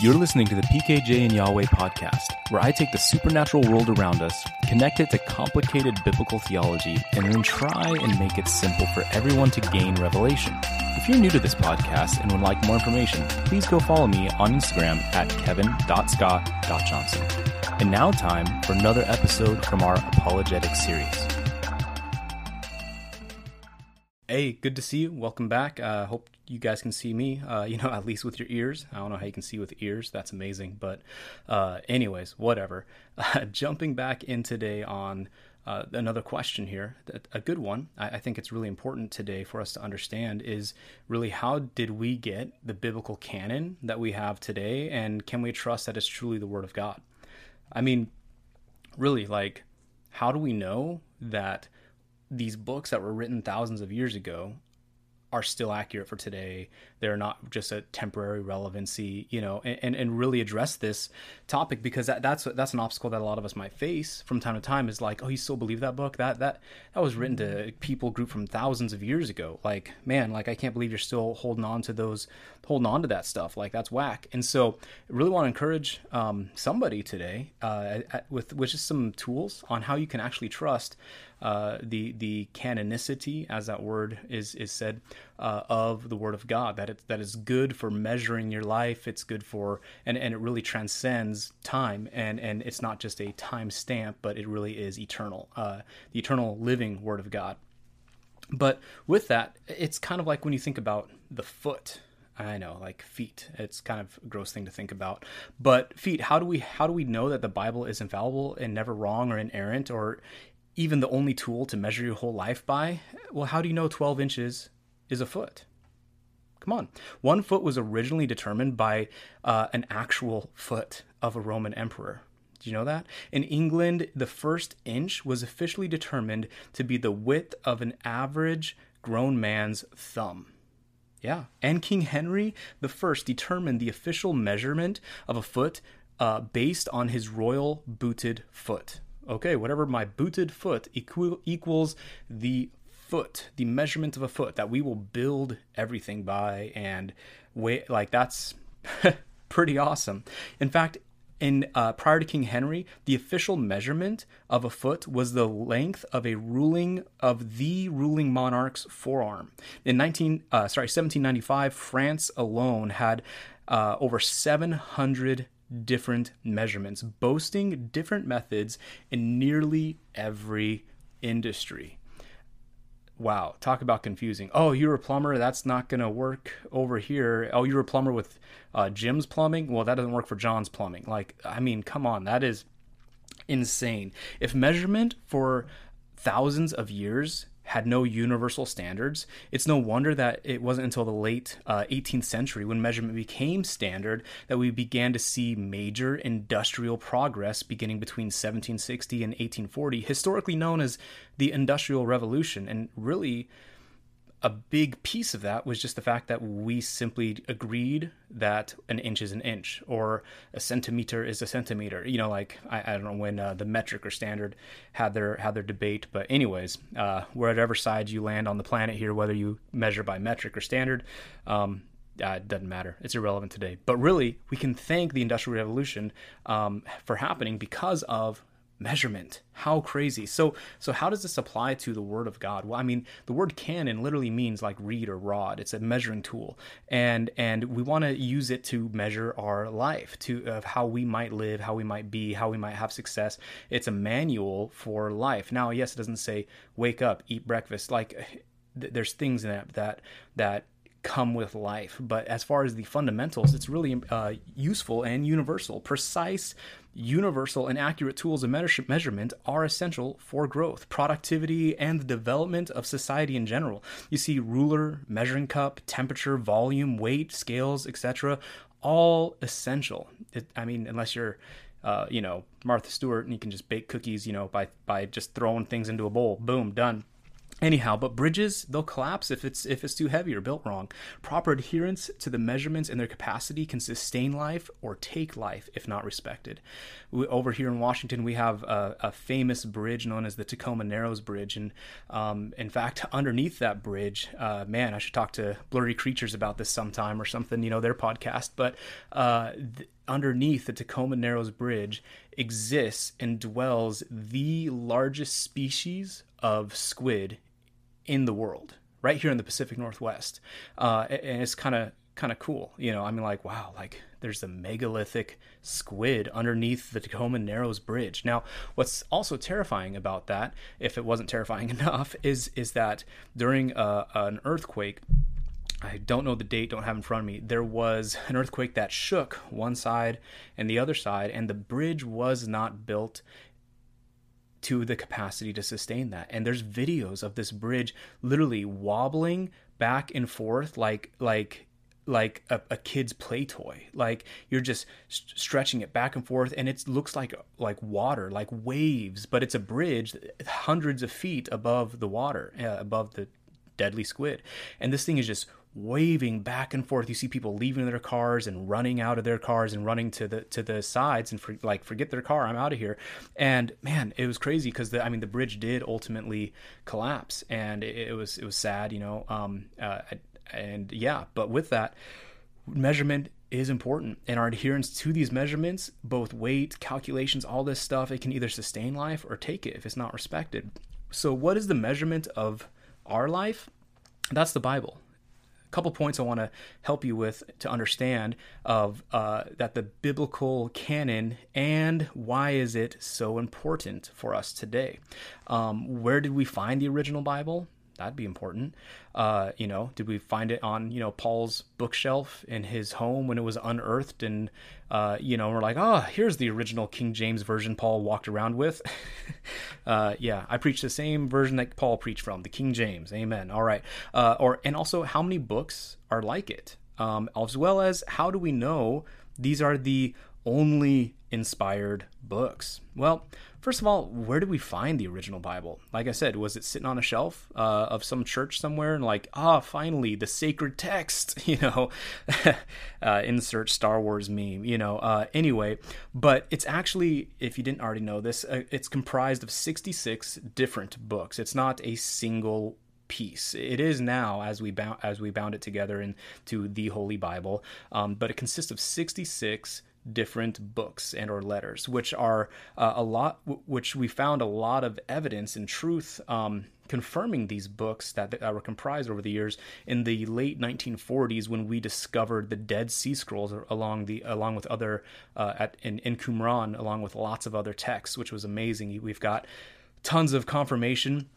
You're listening to the PKJ and Yahweh podcast, where I take the supernatural world around us, connect it to complicated biblical theology, and then try and make it simple for everyone to gain revelation. If you're new to this podcast and would like more information, please go follow me on Instagram at kevin.scott.johnson. And now, time for another episode from our apologetic series. Hey, good to see you. Welcome back. Uh, hope you guys can see me, uh, you know, at least with your ears. I don't know how you can see with ears. That's amazing. But, uh, anyways, whatever. Uh, jumping back in today on uh, another question here, a good one. I, I, think it's really important today for us to understand is really how did we get the biblical canon that we have today? And can we trust that it's truly the Word of God? I mean, really, like, how do we know that these books that were written thousands of years ago are still accurate for today. They're not just a temporary relevancy, you know, and, and really address this topic because that, that's that's an obstacle that a lot of us might face from time to time. Is like, oh, you still believe that book? That that that was written to people group from thousands of years ago. Like, man, like I can't believe you're still holding on to those, holding on to that stuff. Like that's whack. And so, I really want to encourage um, somebody today uh, with with just some tools on how you can actually trust uh, the the canonicity, as that word is is said, uh, of the Word of God. That it that is good for measuring your life. It's good for and and it really transcends time. And and it's not just a time stamp, but it really is eternal. Uh, the eternal living Word of God. But with that, it's kind of like when you think about the foot. I know, like feet. It's kind of a gross thing to think about. But feet, how do we how do we know that the Bible is infallible and never wrong or inerrant or even the only tool to measure your whole life by, well, how do you know 12 inches is a foot? Come on. One foot was originally determined by uh, an actual foot of a Roman emperor. Do you know that? In England, the first inch was officially determined to be the width of an average grown man's thumb. Yeah. And King Henry I determined the official measurement of a foot uh, based on his royal booted foot okay, whatever my booted foot equal, equals the foot, the measurement of a foot that we will build everything by, and wait, like that's pretty awesome. In fact, in uh, prior to King Henry, the official measurement of a foot was the length of a ruling of the ruling monarch's forearm. In 19, uh, sorry, 1795, France alone had uh, over 700 different measurements, boasting different methods in nearly every industry. Wow, talk about confusing. Oh, you're a plumber, that's not going to work over here. Oh, you're a plumber with uh, Jim's plumbing? Well, that doesn't work for John's plumbing. Like, I mean, come on, that is insane. If measurement for thousands of years had no universal standards. It's no wonder that it wasn't until the late uh, 18th century, when measurement became standard, that we began to see major industrial progress beginning between 1760 and 1840, historically known as the Industrial Revolution. And really, a big piece of that was just the fact that we simply agreed that an inch is an inch or a centimeter is a centimeter. You know, like I, I don't know when uh, the metric or standard had their had their debate, but anyways, uh, whatever side you land on the planet here, whether you measure by metric or standard, um, uh, it doesn't matter. It's irrelevant today. But really, we can thank the Industrial Revolution um, for happening because of measurement. How crazy. So so how does this apply to the word of god? Well i mean the word canon literally means like reed or rod. It's a measuring tool. And and we want to use it to measure our life to of how we might live how we might be how we might have success. It's a manual for life. Now yes it doesn't say wake up eat breakfast. Like th- there's things in that that that come with life. But as far as the fundamentals, it's really uh, useful and universal. Precise, universal, and accurate tools of measurement are essential for growth, productivity, and the development of society in general. You see, ruler, measuring cup, temperature, volume, weight, scales, etc., all essential. It, I mean, unless you're uh, you know Martha Stewart and you can just bake cookies, you know, by by just throwing things into a bowl. Boom, done Anyhow, but bridges they'll collapse if it's if it's too heavy or built wrong. Proper adherence to the measurements and their capacity can sustain life or take life if not respected. We, over here in Washington, we have a, a, famous bridge known as the Tacoma Narrows Bridge, and um, in fact, underneath that bridge, uh, man, I should talk to Blurry Creatures about this sometime or something. You know their podcast, but uh, th- underneath the Tacoma Narrows Bridge exists and dwells the largest species of squid in the world, right here in the Pacific Northwest. Uh, and it's kind of kind of cool, you know. I mean, like, wow, like there's a megalithic squid underneath the Tacoma Narrows Bridge. Now, what's also terrifying about that, if it wasn't terrifying enough, is is that during uh, an earthquake. I don't know the date, don't have in front of me. There was an earthquake that shook one side and the other side, and the bridge was not built to the capacity to sustain that. And there's videos of this bridge literally wobbling back and forth like like like a, a, kid's play toy like you're just st- stretching it back and forth and it looks like like water like waves but it's a bridge hundreds of feet above the water uh, above the deadly squid and this thing is just waving back and forth. You see people leaving their cars and running out of their cars and running to the to the sides and for, like forget their car. I'm out of here. And man, it was crazy because I mean the bridge did ultimately collapse and it, it was it was sad, you know. Um, uh, and yeah, but with that measurement is important and our adherence to these measurements both weight calculations all this stuff it can either sustain life or take it if it's not respected so what is the measurement of our life that's the bible couple points I want to help you with to understand of uh, that the biblical canon and why is it so important for us today. Um, where did we find the original Bible? That'd be important. Uh, you know, did we find it on you know Paul's bookshelf in his home when it was unearthed, and uh, you know we're like, oh, here's the original King James version Paul walked around with. uh, yeah, I preach the same version that Paul preached from, the King James. Amen. All right. Uh, or and also, how many books are like it, um, as well as how do we know these are the only inspired books? Well, first of all, where did we find the original Bible? Like I said, was it sitting on a shelf uh, of some church somewhere and like, ah, finally, the sacred text, you know, uh, insert Star Wars meme, you know. Uh, anyway, but it's actually, if you didn't already know this, uh, it's comprised of 66 different books. It's not a single piece. It is now as we bound as we bound it together into the Holy Bible, um, but it consists of 66 different books and or letters which are uh, a lot which we found a lot of evidence and truth um, confirming these books that, that were comprised over the years in the late 1940s when we discovered the Dead Sea Scrolls along the along with other uh, at in, in Qumran along with lots of other texts which was amazing. We've got tons of confirmation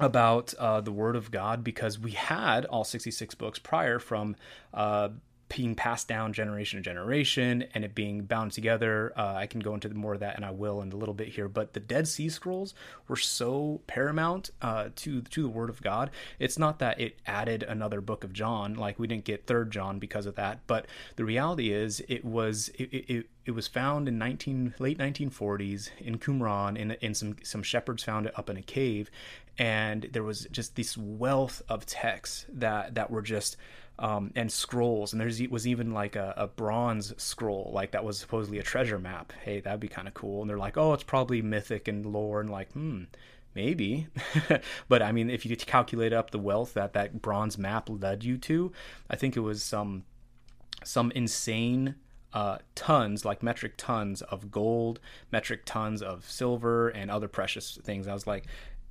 about uh, the Word of God because we had all 66 books prior from uh, being passed down generation to generation and it being bound together. Uh, I can go into more of that, and I will in a little bit here. But the Dead Sea Scrolls were so paramount uh, to to the Word of God. It's not that it added another book of John, like we didn't get Third John because of that. But the reality is, it was it, it, it was found in 19 late 1940s in Qumran, in in some some shepherds found it up in a cave, and there was just this wealth of texts that that were just um, and scrolls. And there's was even like a, a, bronze scroll, like that was supposedly a treasure map. Hey, that'd be kind of cool. And they're like, oh, it's probably mythic and lore, and like, hmm, maybe. but I mean, if you calculate up the wealth that that bronze map led you to, I think it was some some insane uh, tons, like metric tons of gold, metric tons of silver, and other precious things. I was like,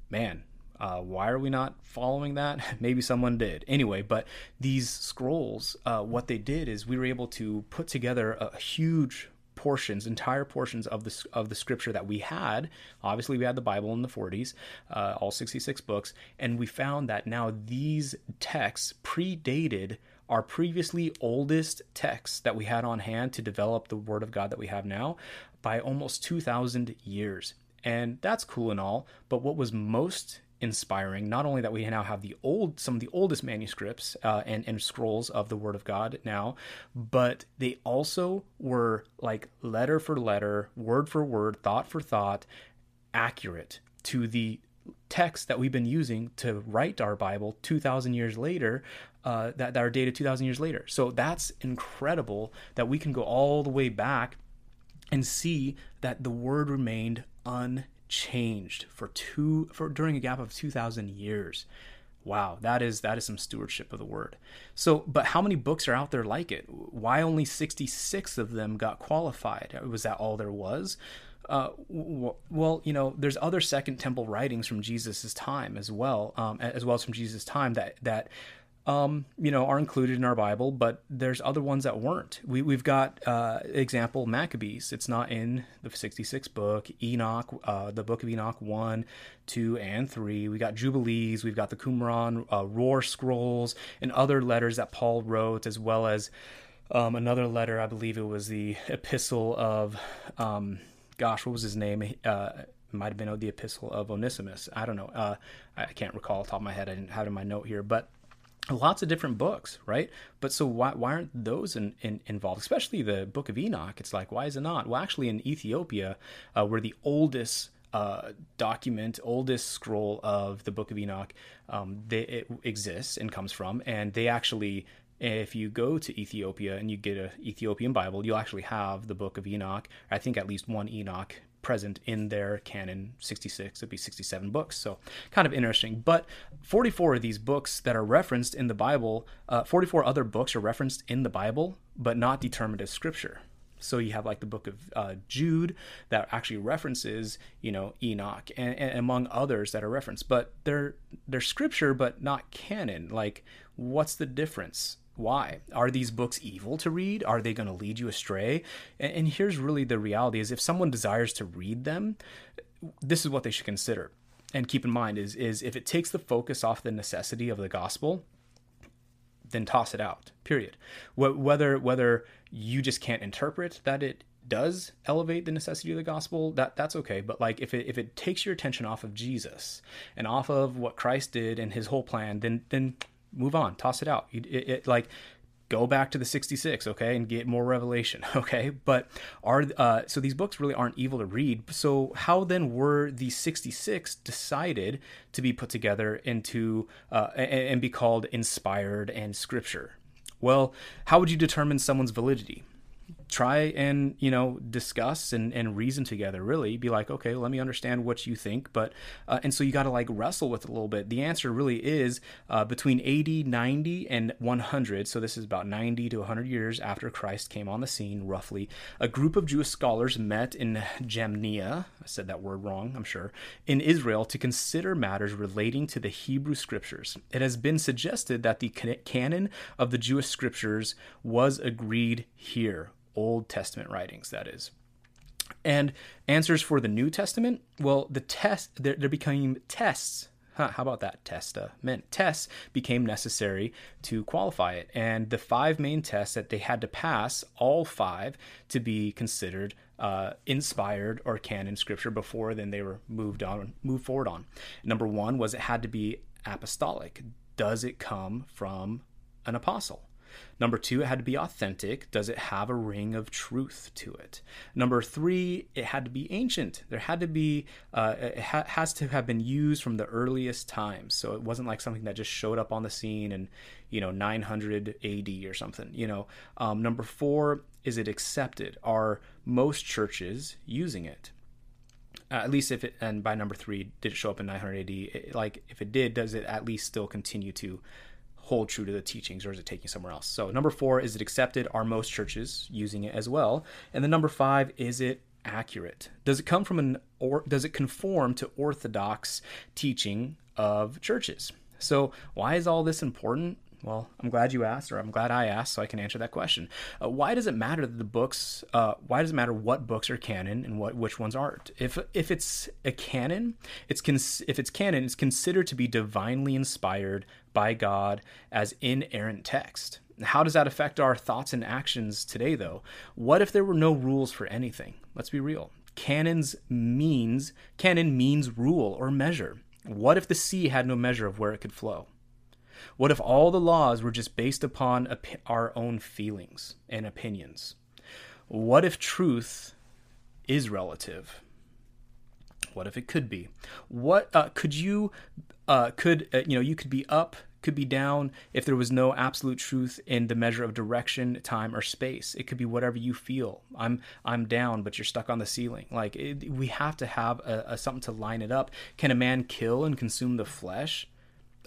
man, uh, why are we not following that? Maybe someone did. Anyway, but these scrolls, uh, what they did is we were able to put together a huge portions, entire portions of the of the scripture that we had. Obviously, we had the Bible in the 40s, uh, all 66 books, and we found that now these texts predated our previously oldest texts that we had on hand to develop the Word of God that we have now by almost 2,000 years. And that's cool and all, but what was most inspiring. Not only that we now have the old, some of the oldest manuscripts uh, and, and scrolls of the Word of God now, but they also were like letter for letter, word for word, thought for thought, accurate to the text that we've been using to write our Bible 2,000 years later, uh, that, that are dated 2,000 years later. So that's incredible that we can go all the way back and see that the word remained unchanged for two for during a gap of 2,000 years. Wow, that is that is some stewardship of the word. So, but how many books are out there like it? Why only 66 of them got qualified? Was that all there was? Uh, well, you know, there's other Second Temple writings from Jesus's time as well, um, as well as from Jesus' time that that um, you know, are included in our Bible, but there's other ones that weren't. We, we've got uh, example Maccabees. It's not in the 66 book. Enoch, uh, the book of Enoch 1, 2, and 3. We got Jubilees. We've got the Qumran, uh, War Scrolls, and other letters that Paul wrote, as well as um, another letter. I believe it was the epistle of, um, gosh, what was his name? Uh, might have been the epistle of Onesimus. I don't know. Uh, I can't recall off the top of my head. I didn't have it in my note here, but lots of different books, right? But so why, why aren't those in, in, involved? Especially the Book of Enoch. It's like, why is it not? Well, actually, in Ethiopia, uh, where the oldest uh, document, oldest scroll of the Book of Enoch, um, they, it exists and comes from, and they actually. If you go to Ethiopia and you get a Ethiopian Bible, you'll actually have the Book of Enoch. I think at least one Enoch present in their canon 66 it'd be 67 books so kind of interesting. But 44 of these books that are referenced in the bible uh, 44 other books are referenced in the bible but not determined as scripture. So you have like the book of uh, jude that actually references you know enoch and, and among others that are referenced. But they're they're scripture but not canon. Like what's the difference why? Are these books evil to read? Are they going to lead you astray? And, and here's really the reality is if someone desires to read them this is what they should consider. And keep in mind is is if it takes the focus off the necessity of the gospel then toss it out period. Whether whether you just can't interpret that it does elevate the necessity of the gospel that that's okay. But like if it if it takes your attention off of Jesus and off of what Christ did and his whole plan then then move on, toss it out. It, it, it, like go back to the 66 okay and get more revelation okay? But are uh, so these books really aren't evil to read. So how then were the 66 decided to be put together into uh, and, and be called inspired and scripture? Well how would you determine someone's validity try and you know discuss and, and reason together really. Be like okay let me understand what you think. But uh, and so you got to like wrestle with it a little bit. The answer really is uh, between 80 90 and 100 so this is about 90 to 100 years after christ came on the scene roughly. A group of jewish scholars met in jamnia i said that word wrong i'm sure in israel to consider matters relating to the hebrew scriptures. It has been suggested that the canon of the jewish scriptures was agreed here Old Testament writings, that is. And answers for the New Testament, well, the test, they're, becoming tests. Huh, how about that? Testament. Tests became necessary to qualify it. And the five main tests that they had to pass, all five, to be considered uh, inspired or canon scripture before then they were moved on, moved forward on. Number one was it had to be apostolic. Does it come from an apostle? Number two, it had to be authentic. Does it have a ring of truth to it? Number three, it had to be ancient. There had to be, uh, it ha- has to have been used from the earliest times. So it wasn't like something that just showed up on the scene in, you know, 900 AD or something. You know, um, number four, is it accepted? Are most churches using it? Uh, at least if it, and by number three, did it show up in 900 AD? It, like, if it did, does it at least still continue to hold true to the teachings or is it taking somewhere else? So, number four, is it accepted? Are most churches using it as well? And then number five, is it accurate? Does it come from an or does it conform to orthodox teaching of churches? So, why is all this important? Well, I'm glad you asked, or I'm glad I asked, so I can answer that question. Uh, why does it matter that the books? Uh, why does it matter what books are canon and what which ones aren't? If if it's a canon, it's cons- if it's canon, it's considered to be divinely inspired by God as inerrant text. How does that affect our thoughts and actions today, though? What if there were no rules for anything? Let's be real. Canons means canon means rule or measure. What if the sea had no measure of where it could flow? What if all the laws were just based upon op- our own feelings and opinions? What if truth is relative? What if it could be? What uh, could you uh, could uh, you know you could be up could be down if there was no absolute truth in the measure of direction, time, or space. It could be whatever you feel. I'm I'm down, but you're stuck on the ceiling. Like it, we have to have a, a, something to line it up. Can a man kill and consume the flesh?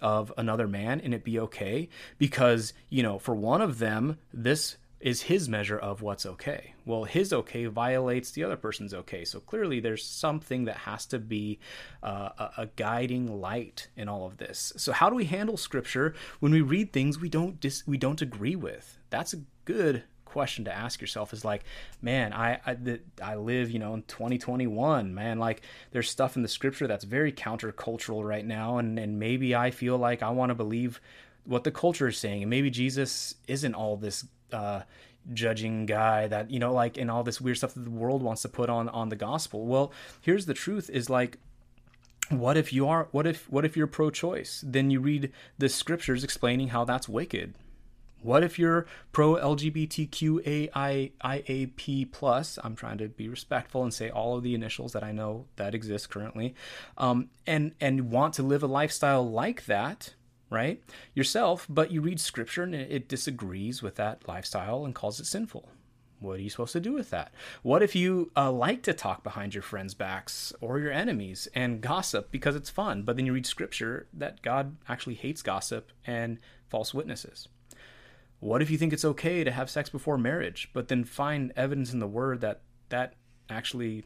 of another man and it be okay because you know for one of them this is his measure of what's okay. Well, his okay violates the other person's okay. So clearly, there's something that has to be uh, a, guiding light in all of this. So how do we handle Scripture when we read things we don't dis- we don't agree with? That's a good question to ask yourself. Is like, man, I I, I live you know in 2021. Man, like there's stuff in the Scripture that's very countercultural right now, and and maybe I feel like I want to believe what the culture is saying and maybe jesus isn't all this uh, judging guy that you know like and all this weird stuff that the world wants to put on on the gospel well here's the truth is like what if you are what if what if you're pro-choice then you read the scriptures explaining how that's wicked what if you're pro LGBTQAIAP plus? I'm trying to be respectful and say all of the initials that I know that exist currently, um, and and want to live a lifestyle like that right? Yourself, but you read scripture and it disagrees with that lifestyle and calls it sinful. What are you supposed to do with that? What if you uh, like to talk behind your friends' backs or your enemies and gossip because it's fun, but then you read scripture that God actually hates gossip and false witnesses? What if you think it's okay to have sex before marriage, but then find evidence in the word that that actually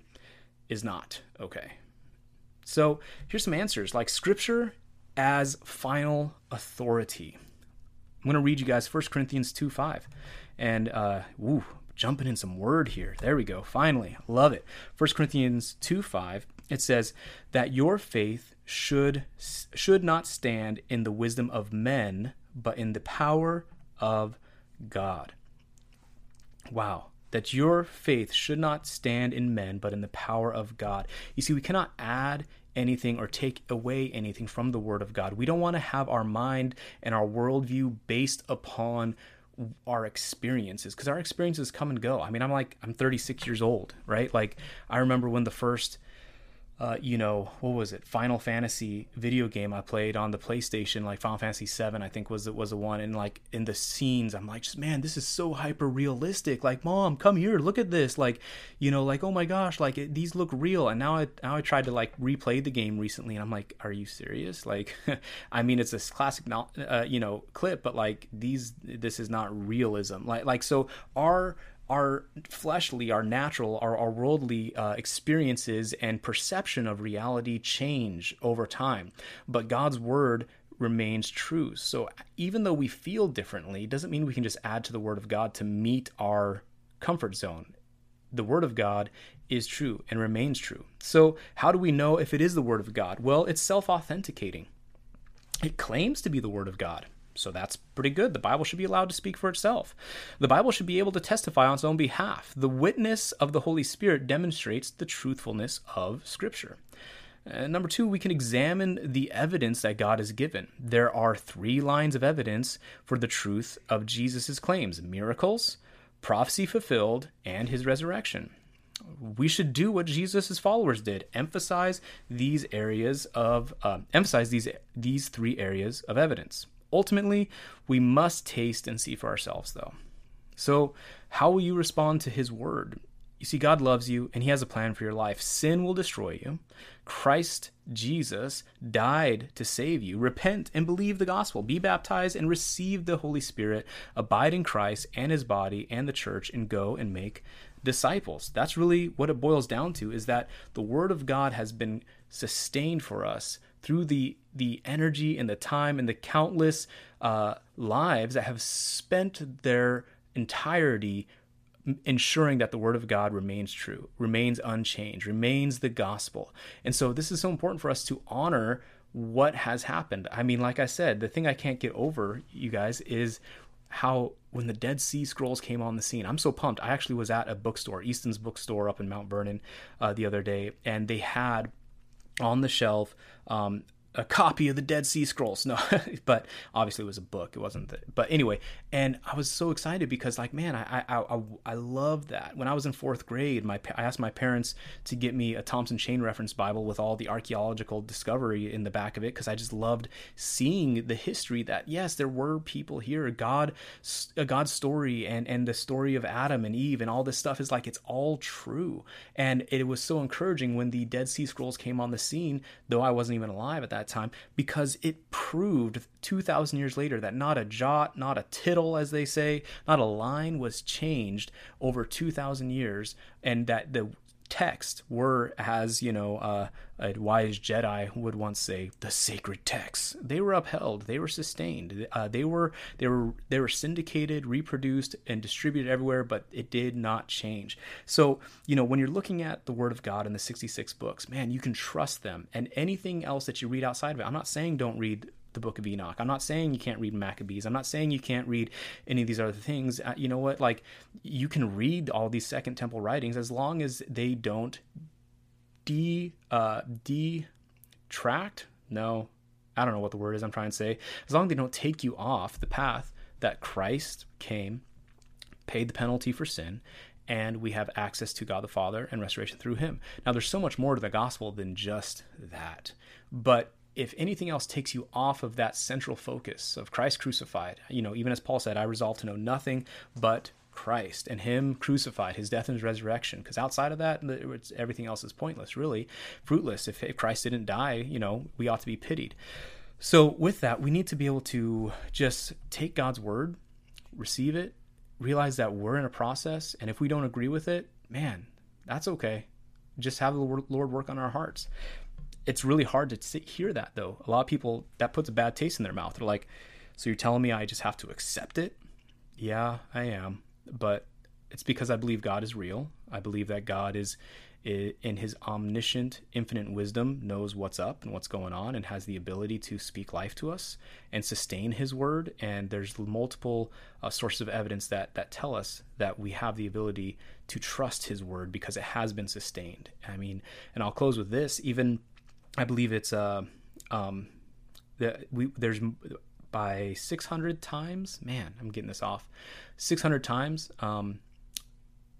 is not okay? So here's some answers. Like scripture as final authority. I'm going to read you guys 1 Corinthians 2 5. And, uh, woo, jumping in some word here. There we go. Finally. Love it. 1 Corinthians 2 5. It says that your faith should should not stand in the wisdom of men, but in the power of God. Wow. That your faith should not stand in men, but in the power of God. You see, we cannot add anything or take away anything from the Word of God. We don't want to have our mind and our worldview based upon our experiences because our experiences come and go. I mean, I'm like, I'm 36 years old, right? Like, I remember when the first uh, you know, what was it? Final Fantasy video game I played on the PlayStation, like Final Fantasy Seven, I think was was the one. And like in the scenes, I'm like, just man, this is so hyper realistic. Like, mom, come here, look at this. Like, you know, like oh my gosh, like it, these look real. And now I now I tried to like replay the game recently, and I'm like, are you serious? Like, I mean, it's this classic, uh, you know, clip, but like these, this is not realism. Like, like so our our fleshly, our natural, our, our worldly uh, experiences and perception of reality change over time. But God's word remains true. So even though we feel differently, doesn't mean we can just add to the word of God to meet our comfort zone. The word of God is true and remains true. So how do we know if it is the word of God? Well, it's self-authenticating. It claims to be the word of God. So that's pretty good. The Bible should be allowed to speak for itself. The Bible should be able to testify on its own behalf. The witness of the Holy Spirit demonstrates the truthfulness of Scripture. Uh, number two, we can examine the evidence that God has given. There are three lines of evidence for the truth of Jesus' claims miracles, prophecy fulfilled, and his resurrection. We should do what Jesus' followers did: emphasize these areas of uh, emphasize these these three areas of evidence. Ultimately, we must taste and see for ourselves, though. So, how will you respond to His word? You see, God loves you and He has a plan for your life. Sin will destroy you. Christ Jesus died to save you. Repent and believe the gospel. Be baptized and receive the Holy Spirit. Abide in Christ and His body and the church and go and make disciples. That's really what it boils down to is that the Word of God has been sustained for us through the the energy and the time and the countless uh, lives that have spent their entirety ensuring that the word of God remains true, remains unchanged, remains the gospel. And so this is so important for us to honor what has happened. I mean, like I said, the thing I can't get over, you guys, is how when the Dead Sea Scrolls came on the scene, I'm so pumped. I actually was at a bookstore, Easton's bookstore up in Mount Vernon, uh, the other day, and they had on the shelf um, a copy of the Dead Sea Scrolls. No, but obviously it was a book. It wasn't. The, but anyway, and I was so excited because like, man, I I I, I love that. When I was in fourth grade, my I asked my parents to get me a Thompson Chain Reference Bible with all the archaeological discovery in the back of it because I just loved seeing the history that yes, there were people here. God, a God's story and and the story of Adam and Eve and all this stuff is like it's all true. And it was so encouraging when the Dead Sea Scrolls came on the scene, though I wasn't even alive at that time because it proved 2,000 years later that not a jot, not a tittle, as they say, not a line was changed over 2,000 years, and that the text were, as you know, uh, a wise Jedi would once say, the sacred texts. They were upheld. They were sustained. Uh, they were they were they were syndicated, reproduced, and distributed everywhere. But it did not change. So you know, when you're looking at the Word of God in the 66 books, man, you can trust them. And anything else that you read outside of it, I'm not saying don't read the book of Enoch. I'm not saying you can't read Maccabees. I'm not saying you can't read any of these other things. Uh, you know what? Like you can read all these Second Temple writings as long as they don't de uh, detract. No, I don't know what the word is. I'm trying to say. As long as they don't take you off the path that Christ came, paid the penalty for sin, and we have access to God the Father and restoration through Him. Now, there's so much more to the gospel than just that, but if anything else takes you off of that central focus of Christ crucified, you know, even as Paul said, I resolve to know nothing but Christ and Him crucified, His death and His resurrection. Because outside of that, everything else is pointless, really, fruitless. If, if Christ didn't die, you know, we ought to be pitied. So, with that, we need to be able to just take God's word, receive it, realize that we're in a process, and if we don't agree with it, man, that's okay. Just have the Lord work on our hearts it's really hard to sit, hear that though. A lot of people that puts a bad taste in their mouth. They're like, "So you're telling me I just have to accept it?" Yeah, I am, but it's because I believe God is real. I believe that God is in his omniscient infinite wisdom knows what's up and what's going on and has the ability to speak life to us and sustain his word and there's multiple uh, sources of evidence that that tell us that we have the ability to trust his word because it has been sustained i mean and i'll close with this even I believe it's uh, um, the, we there's by 600 times. Man, I'm getting this off. 600 times um,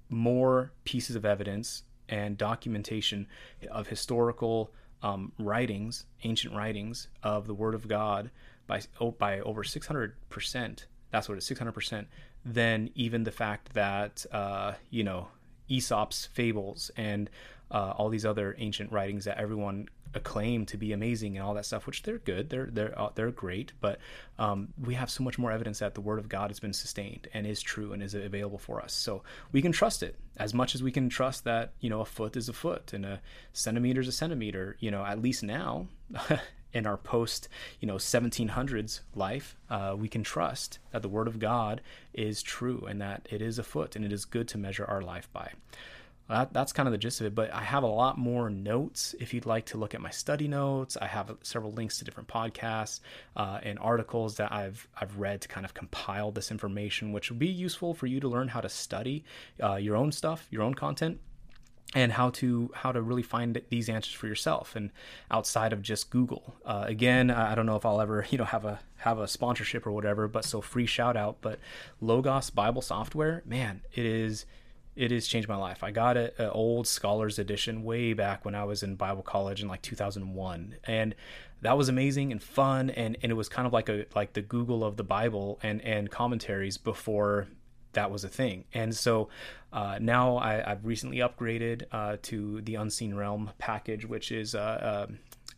more pieces of evidence and documentation of historical um, writings, ancient writings of the Word of God by oh, by over 600 percent. That's what it is, 600 percent. Than even the fact that uh, you know Aesop's fables and uh, all these other ancient writings that everyone acclaim to be amazing and all that stuff, which they're good, they're they're uh, they're great, but um, we have so much more evidence that the Word of God has been sustained and is true and is available for us. So we can trust it as much as we can trust that you know a foot is a foot and a centimeter is a centimeter. You know, at least now. in our post, you know, 1700s life, uh, we can trust that the Word of God is true and that it is a foot and it is good to measure our life by that, that's kind of the gist of it. But I have a lot more notes if you'd like to look at my study notes. I have several links to different podcasts uh, and articles that I've I've read to kind of compile this information, which will be useful for you to learn how to study uh, your own stuff, your own content and how to how to really find these answers for yourself and outside of just Google. Uh, again, I don't know if I'll ever you know have a have a sponsorship or whatever, but so free shout out. But Logos Bible Software, man, it is it has changed my life. I got an old Scholars Edition way back when I was in Bible college in like 2001, and that was amazing and fun. And, and it was kind of like a like the Google of the Bible and and commentaries before that was a thing. And so uh, now I, have recently upgraded uh, to the Unseen Realm package, which is uh,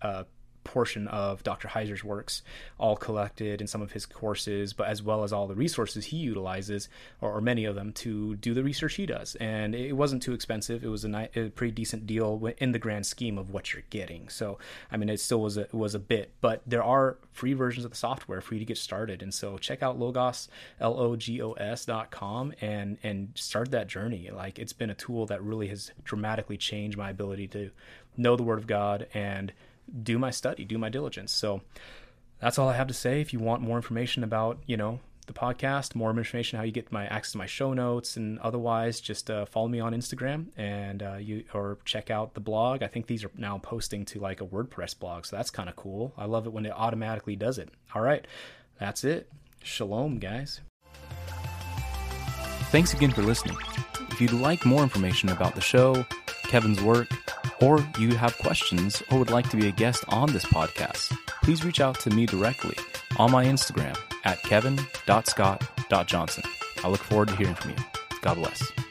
uh portion of Dr. Heiser's works, all collected in some of his courses, but as well as all the resources he utilizes, or, or many of them, to do the research he does. And it wasn't too expensive; it was a, ni- a, pretty decent deal in the grand scheme of what you're getting. So, I mean, it still was a, was a bit, but there are free versions of the software for you to get started. And so, check out Logos L O G O S dot com and and start that journey. Like it's been a tool that really has dramatically changed my ability to know the Word of God and do my study, do my diligence. So that's all I have to say. If you want more information about, you know, the podcast, more information how you get my access to my show notes and otherwise, just uh, follow me on Instagram and uh, you or check out the blog. I think these are now posting to like a WordPress blog, so that's kind of cool. I love it when it automatically does it. All right, that's it. Shalom, guys. Thanks again for listening. If you'd like more information about the show, Kevin's work, or you have questions or would like to be a guest on this podcast, please reach out to me directly on my Instagram at kevin.scott.johnson. I look forward to hearing from you. God bless.